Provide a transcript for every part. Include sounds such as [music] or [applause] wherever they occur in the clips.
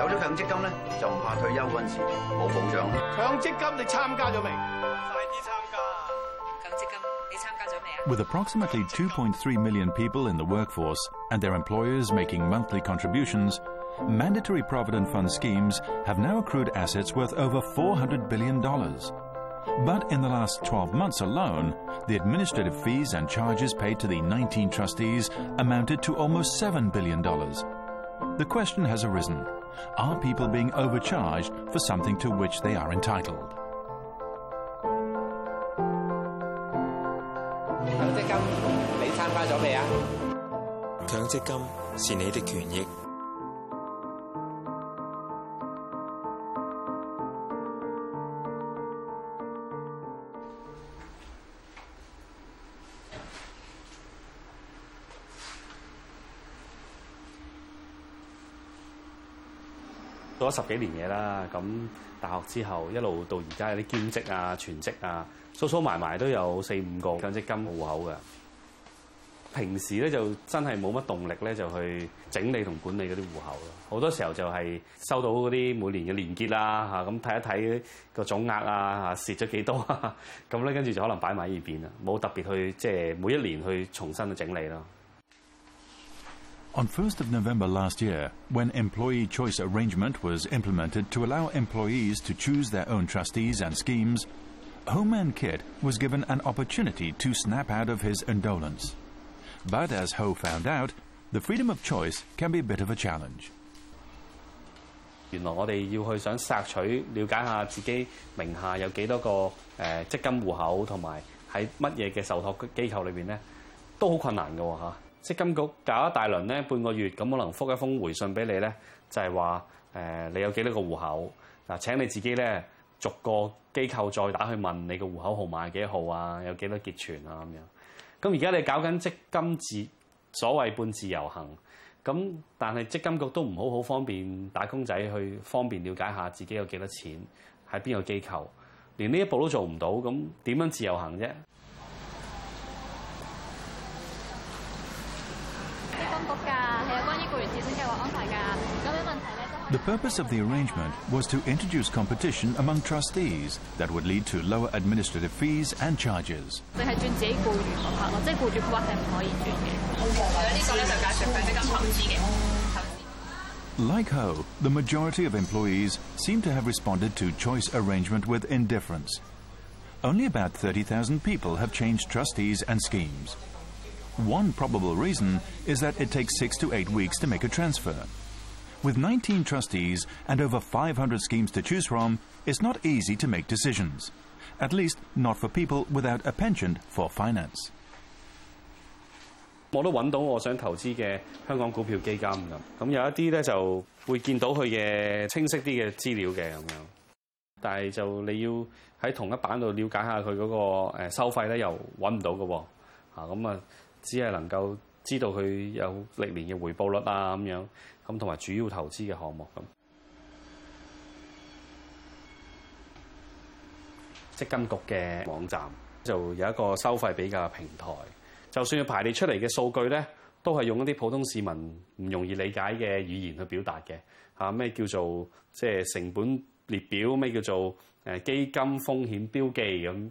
With approximately 2.3 million people in the workforce and their employers making monthly contributions, mandatory provident fund schemes have now accrued assets worth over 400 billion dollars. But in the last 12 months alone, the administrative fees and charges paid to the 19 trustees amounted to almost $7 billion. The question has arisen are people being overcharged for something to which they are entitled? 十幾年嘢啦，咁大學之後一路到而家有啲兼職啊、全職啊，收收埋埋都有四五個養殖金户口嘅。平時咧就真係冇乜動力咧，就去整理同管理嗰啲户口咯。好多時候就係收到嗰啲每年嘅連結啦，嚇咁睇一睇個總額啊，蝕咗幾多，[laughs] 咁咧跟住就可能擺埋一邊啦，冇特別去即係每一年去重新去整理咯。On 1st of November last year, when employee choice arrangement was implemented to allow employees to choose their own trustees and schemes, Homeland Kit was given an opportunity to snap out of his indolence. But as Ho found out, the freedom of choice can be a bit of a challenge. 原來我哋要去想索取、了解下自己名下有幾多個誒、呃、積金戶口，同埋喺乜嘢嘅受託機構裏邊咧，都好困難嘅喎、啊積金局搞一大輪咧，半個月咁可能覆一封回信俾你咧，就係話誒你有幾多個户口嗱？請你自己咧逐個機構再打去問你個户口號碼幾號啊，有幾多結存啊咁樣。咁而家你搞緊積金自所謂半自由行，咁但係積金局都唔好好方便打工仔去方便了解下自己有幾多錢喺邊個機構，連呢一步都做唔到，咁點樣自由行啫？The purpose of the arrangement was to introduce competition among trustees that would lead to lower administrative fees and charges. Like Ho, the majority of employees seem to have responded to choice arrangement with indifference. Only about 30,000 people have changed trustees and schemes. One probable reason is that it takes six to eight weeks to make a transfer. With 19 trustees and over 500 schemes to choose from, it's not easy to make decisions. At least, not for people without a penchant for finance. 我都揾到我想投資嘅香港股票基金咁，咁有一啲咧就會見到佢嘅清晰啲嘅資料嘅咁樣，但係就你要喺同一版度了解下佢嗰個誒收費咧，又揾唔到嘅喎，啊咁啊，只係能夠知道佢有歷年嘅回報率啊咁樣，咁同埋主要投資嘅項目咁。基金局嘅網站就有一個收費比較平台，就算要排列出嚟嘅數據咧，都係用一啲普通市民唔容易理解嘅語言去表達嘅嚇。咩叫做即係成本列表？咩叫做誒基金風險標記咁？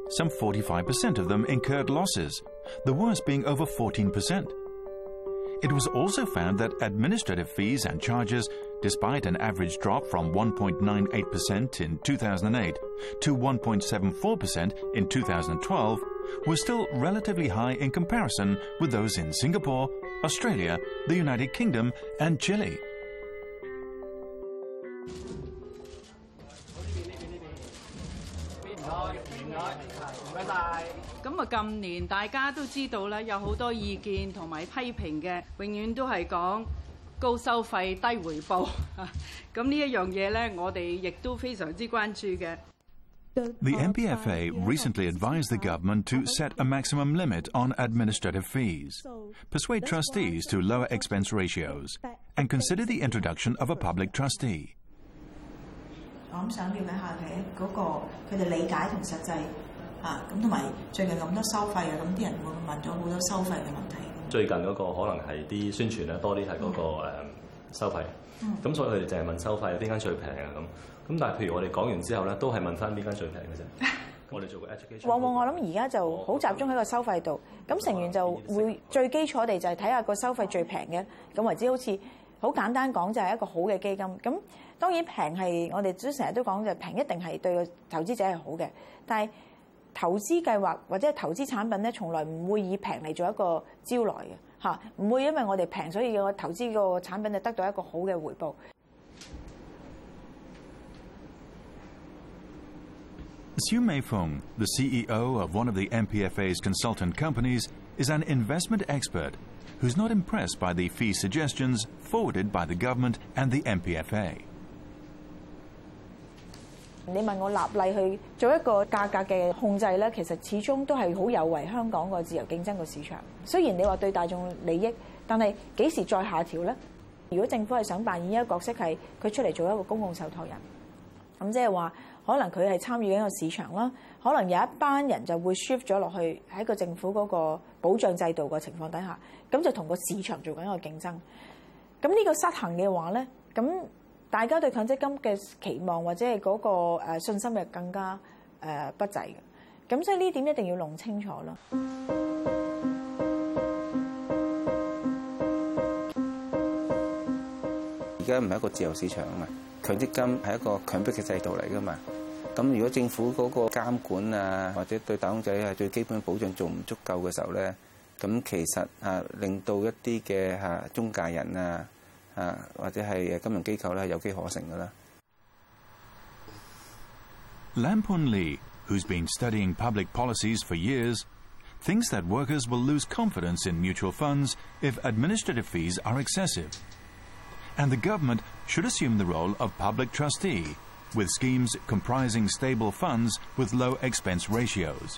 Some 45% of them incurred losses, the worst being over 14%. It was also found that administrative fees and charges, despite an average drop from 1.98% in 2008 to 1.74% in 2012, were still relatively high in comparison with those in Singapore, Australia, the United Kingdom, and Chile. 拜拜。咁啊，近年大家都知道咧，有好多意見同埋批評嘅，永遠都係講高收費低回報。咁 [laughs] 呢一樣嘢咧，我哋亦都非常之關注嘅。The MPFA recently advised the government to set a maximum limit on administrative fees, persuade trustees to lower expense ratios, and consider the introduction of a public trustee. [laughs] 我想了解下嘅嗰個佢哋理解同實際啊！咁同埋最近咁多收費啊，咁啲人會問咗好多收費嘅問題。最近嗰個可能係啲宣傳咧多啲，係嗰個收費咁，所以佢哋就係問收費邊間最平啊咁咁。但係譬如我哋講完之後咧，都係問翻邊間最平嘅啫。[laughs] 我哋做個 education。往往我諗而家就好集中喺個收費度，咁成員就會最基礎地就係睇下個收費最平嘅咁為之，好似好簡單講就係一個好嘅基金。咁當然平係我哋都成日都講就平一定係對個投資者係好嘅，但係。投資計劃或者係投資產品咧，從來唔會以平嚟做一個招來嘅嚇，唔會因為我哋平，所以我投資個產品就得到一個好嘅回報。Hsu Meifeng, the CEO of one of the MPFA's consultant companies, is an investment expert who's not impressed by the fee suggestions forwarded by the government and the MPFA. 你問我立例去做一個價格嘅控制咧，其實始終都係好有違香港個自由競爭個市場。雖然你話對大眾利益，但係幾時再下調咧？如果政府係想扮演一個角色，係佢出嚟做一個公共受托人，咁即係話可能佢係參與緊個市場啦，可能有一班人就會 shift 咗落去喺個政府嗰個保障制度嘅情況底下，咁就同個市場做緊一個競爭。咁呢個失衡嘅話咧，咁。大家對強積金嘅期望或者係嗰個信心又更加誒不濟嘅，咁所以呢點一定要弄清楚啦。而家唔係一個自由市場啊嘛，強積金係一個強迫嘅制度嚟噶嘛。咁如果政府嗰個監管啊，或者對打工仔係最基本保障做唔足夠嘅時候咧，咁其實啊令到一啲嘅嚇中介人啊。啊或者係金融機構咧係有機可乘噶啦。Lampun Lee, who's been studying public policies for years, thinks that workers will lose confidence in mutual funds if administrative fees are excessive. And the government should assume the role of public trustee with schemes comprising stable funds with low expense ratios.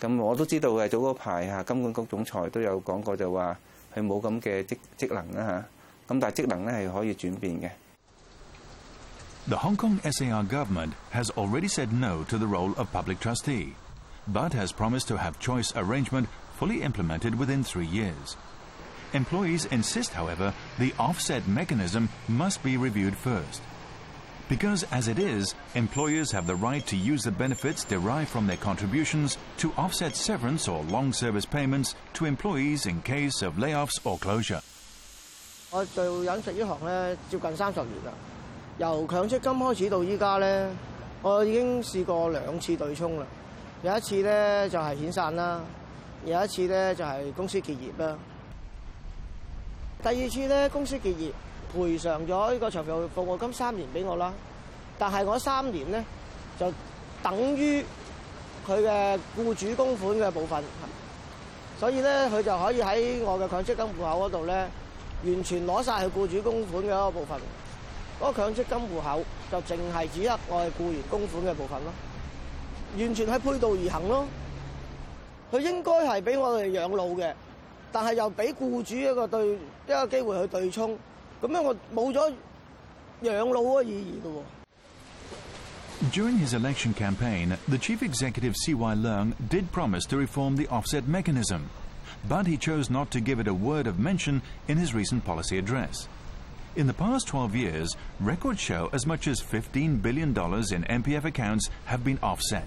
The Hong Kong SAR government has already said no to the role of public trustee, but has promised to have choice arrangement fully implemented within three years. Employees insist, however, the offset mechanism must be reviewed first. Because as it is, employers have the right to use the benefits derived from their contributions to offset severance or long service payments to employees in case of layoffs or closure. 我做飲食呢行咧，接近三十年啦。由強積金開始到依家咧，我已經試過兩次對沖啦。有一次咧就係遣散啦，有一次咧就係公司結業啦。第二次咧公司結業。賠償咗呢個長服務金三年俾我啦，但係我三年咧就等於佢嘅僱主供款嘅部分，所以咧佢就可以喺我嘅強積金户口嗰度咧完全攞晒佢僱主供款嘅一個部分，嗰個強積金户口就淨係只得我哋僱員工款嘅部分咯，完全係背道而行咯。佢應該係俾我哋養老嘅，但係又俾僱主一個對一個機會去對沖。During his election campaign, the chief executive CY Leung did promise to reform the offset mechanism, but he chose not to give it a word of mention in his recent policy address. In the past 12 years, records show as much as $15 billion in MPF accounts have been offset.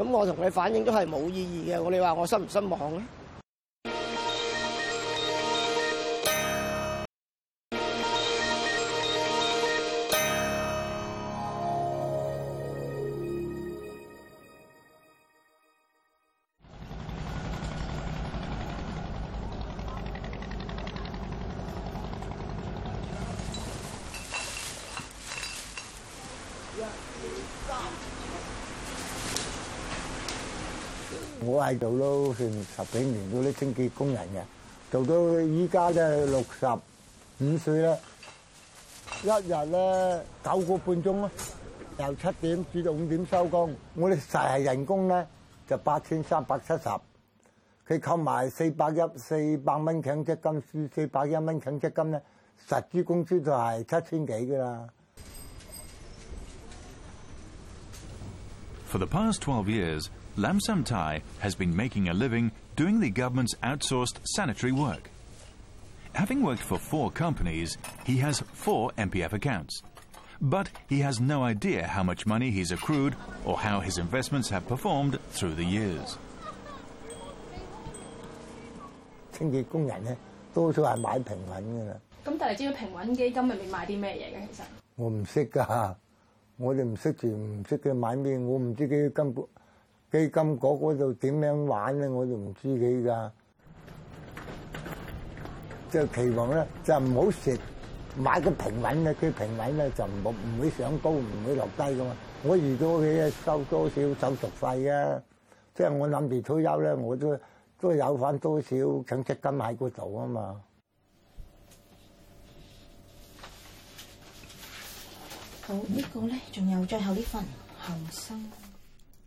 咁我同你反映都係冇意義嘅，我你話我失唔失望咧？喺度都算十幾年嗰啲清潔工人嘅，做到依家咧六十五歲咧，一日咧九個半鐘咯，由七點至到五點收工。我哋實係人工咧就八千三百七十，佢扣埋四百一四百蚊強積金，四百一蚊強積金咧，實資工資就係七千幾噶啦。For the past twelve years. Lam Sam Tai has been making a living doing the government's outsourced sanitary work. Having worked for four companies, he has four MPF accounts. But he has no idea how much money he's accrued or how his investments have performed through the years. 清潔工人咧，多數係買平穩㗎啦。咁但係知道平穩基金入面買啲咩嘢嘅其實？我唔識㗎，我哋唔識住唔識嘅買咩，我唔知佢根本。基金嗰嗰度點樣玩咧，我就唔知佢噶。就期望咧就唔好蝕，買個平穩嘅，佢平穩咧就唔唔會上高，唔會落低噶嘛。我預到佢收多少手續費啊？即係我諗住退休咧，我都都有翻多少養積金喺嗰度啊嘛。好，呢個咧仲有最後呢份恒生。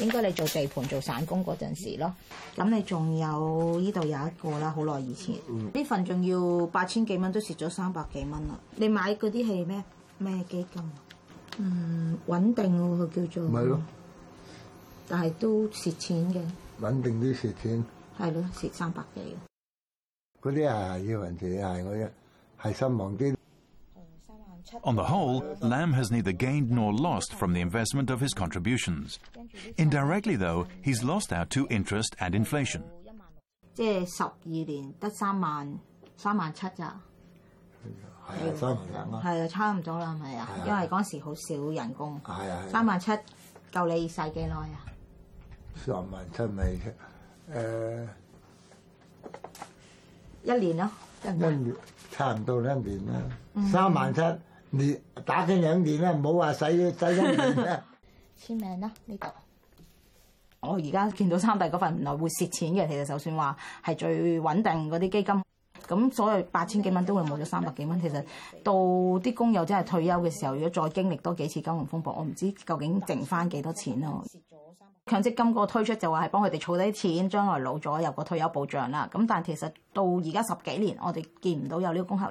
應該你做地盤做散工嗰陣時咯，咁你仲有依度有一個啦，好耐以前，呢份仲要八千幾蚊都蝕咗三百幾蚊啦。你買嗰啲係咩咩基金嗯，穩定喎，佢叫做。咪咯。但係都蝕錢嘅。穩定都蝕錢。係咯，蝕三百幾。嗰啲係要人哋係我只係失望啲。On the whole, Lamb has neither gained nor lost from the investment of his contributions. Indirectly, though, he's lost out to interest and inflation. 即係十二年得三萬三萬七咋？係啊，三萬零啦。係啊，差唔多啦，係咪啊？因為嗰時好少人工。係啊。三萬七夠你使幾耐啊？三萬七咪誒一年咯。一年差唔多一年啦，三萬七。你打緊兩年啦，唔好話使，使一年啦。[laughs] 簽名啦，呢度。我而家見到三弟嗰份，原來会蝕錢嘅。其實就算話係最穩定嗰啲基金，咁所有八千幾蚊都會冇咗三百 [laughs] 幾蚊。其實到啲工友真係退休嘅時候，如果再經歷多幾次金融風暴，我唔知究竟剩翻幾多錢咯。蝕咗三強積金個推出就話係幫佢哋儲啲錢，將來老咗有個退休保障啦。咁但其實到而家十幾年，我哋見唔到有呢個功效。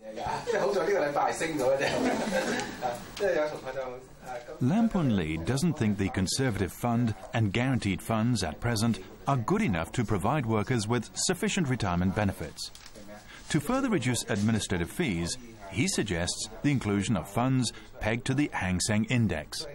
[laughs] Lampoon doesn't think the Conservative Fund and guaranteed funds at present are good enough to provide workers with sufficient retirement benefits. To further reduce administrative fees, he suggests the inclusion of funds pegged to the Hang Seng Index.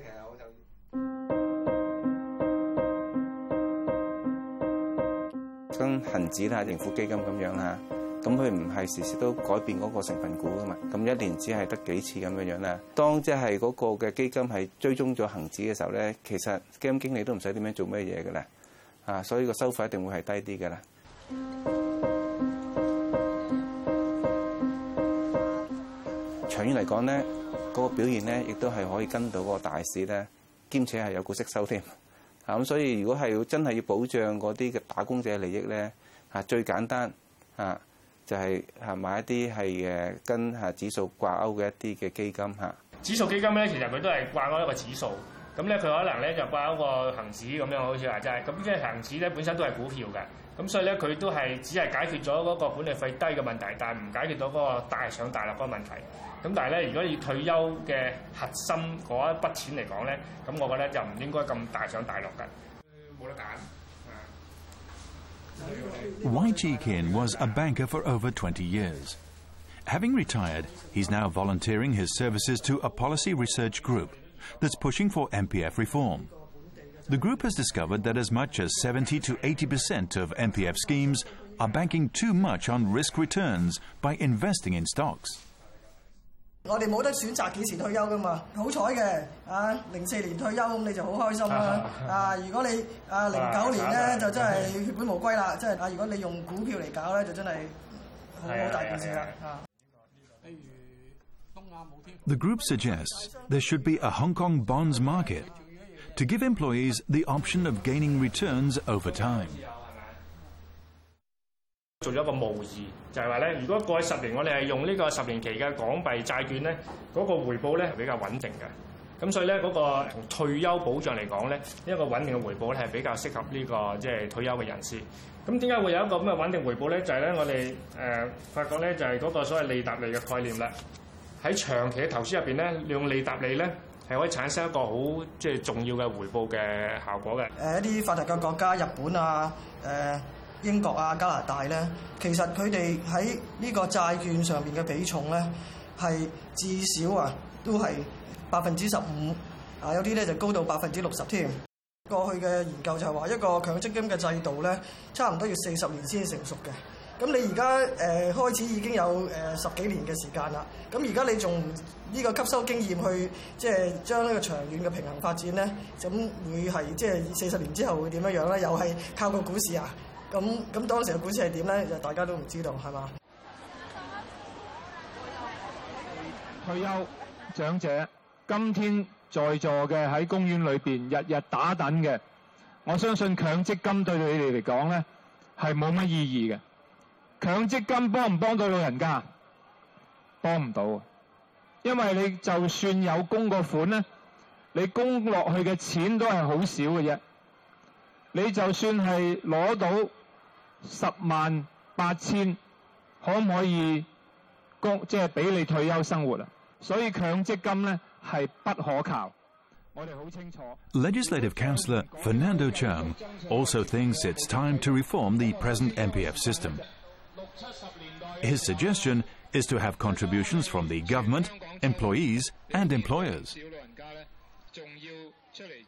咁佢唔係時時都改變嗰個成分股噶嘛？咁一年只係得幾次咁樣樣啦。當即係嗰個嘅基金係追蹤咗恒指嘅時候咧，其實基金經理都唔使點樣做咩嘢噶啦。啊，所以個收費一定會係低啲噶啦。長遠嚟講咧，嗰個表現咧亦都係可以跟到嗰個大市咧，兼且係有股息收添。[laughs] 啊咁，所以如果係要真係要保障嗰啲嘅打工者利益咧，啊最簡單啊！就係嚇買一啲係誒跟嚇指數掛鈎嘅一啲嘅基金嚇。指數基金咧，其實佢都係掛鈎一個指數，咁咧佢可能咧就掛鈎個恒指咁樣，好似話齋。咁呢個恒指咧本身都係股票嘅，咁所以咧佢都係只係解決咗嗰個管理費低嘅問題，但係唔解決到嗰個大上大落嗰個問題。咁但係咧，如果要退休嘅核心嗰一筆錢嚟講咧，咁我覺得就唔應該咁大上大落嘅。冇得揀。Wai Chi Kin was a banker for over 20 years. Having retired, he's now volunteering his services to a policy research group that's pushing for MPF reform. The group has discovered that as much as 70 to 80% of MPF schemes are banking too much on risk returns by investing in stocks. [laughs] The group suggests there should be a Hong Kong bonds market to give employees the option of gaining returns over time. 做咗一個模擬，就係話咧，如果過去十年，我哋係用呢個十年期嘅港幣債券咧，嗰個回報咧比較穩定嘅。咁所以咧，嗰個退休保障嚟講咧，一個穩定嘅回報咧係比較適合呢個即係退休嘅人士。咁點解會有一個咁嘅穩定回報咧？就係咧，我哋誒發覺咧，就係嗰個所謂利達利嘅概念啦。喺長期嘅投資入邊咧，用利達利咧係可以產生一個好即係重要嘅回報嘅效果嘅。誒一啲發達嘅國家，日本啊，誒。英國啊、加拿大咧，其實佢哋喺呢個債券上面嘅比重咧，係至少啊都係百分之十五啊，有啲咧就高到百分之六十添。過去嘅研究就係話一個強積金嘅制度咧，差唔多要四十年先成熟嘅。咁你而家誒開始已經有誒十幾年嘅時間啦。咁而家你仲呢個吸收經驗去，即係將呢個長遠嘅平衡發展咧，咁會係即係四十年之後會點樣樣咧？又係靠個股市啊？咁咁當時嘅股市係點咧？就大家都唔知道，係嘛？退休長者，今天在座嘅喺公園裏邊日日打等嘅，我相信強積金對你哋嚟講咧係冇乜意義嘅。強積金幫唔幫到老人家？幫唔到，因為你就算有供個款咧，你供落去嘅錢都係好少嘅啫。你就算係攞到。Legislative Councillor Fernando Chung also thinks it's time to reform the present MPF system. His suggestion is to have contributions from the government, employees, and employers.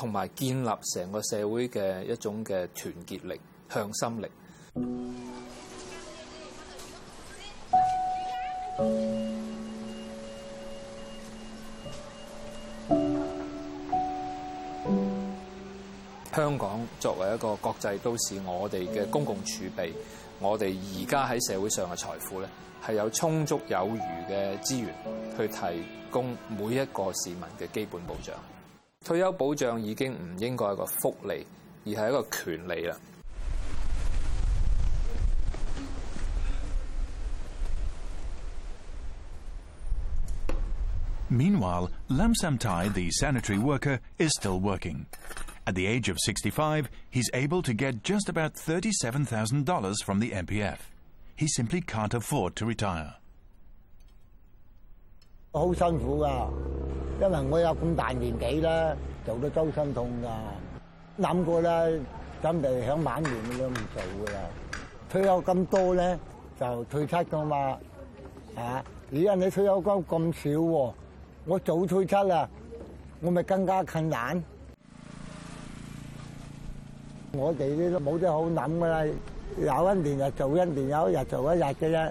同埋建立成個社會嘅一種嘅團結力、向心力。香港作為一個國際都市，我哋嘅公共儲備，我哋而家喺社會上嘅財富咧，係有充足有餘嘅資源去提供每一個市民嘅基本保障。Meanwhile, Lam Sam Tai, the sanitary worker, is still working. At the age of 65, he's able to get just about $37,000 from the MPF. He simply can't afford to retire. 好辛苦㗎。因為我有咁大年紀啦，做到周身痛噶，諗過啦，准备響晚年都唔做噶啦。退休咁多咧，就退出噶嘛。啊！而家你退休金咁少喎，我早退出啦，我咪更加困难。我哋呢都冇得好諗噶啦，有一年就做一年，有一日做一日嘅啫。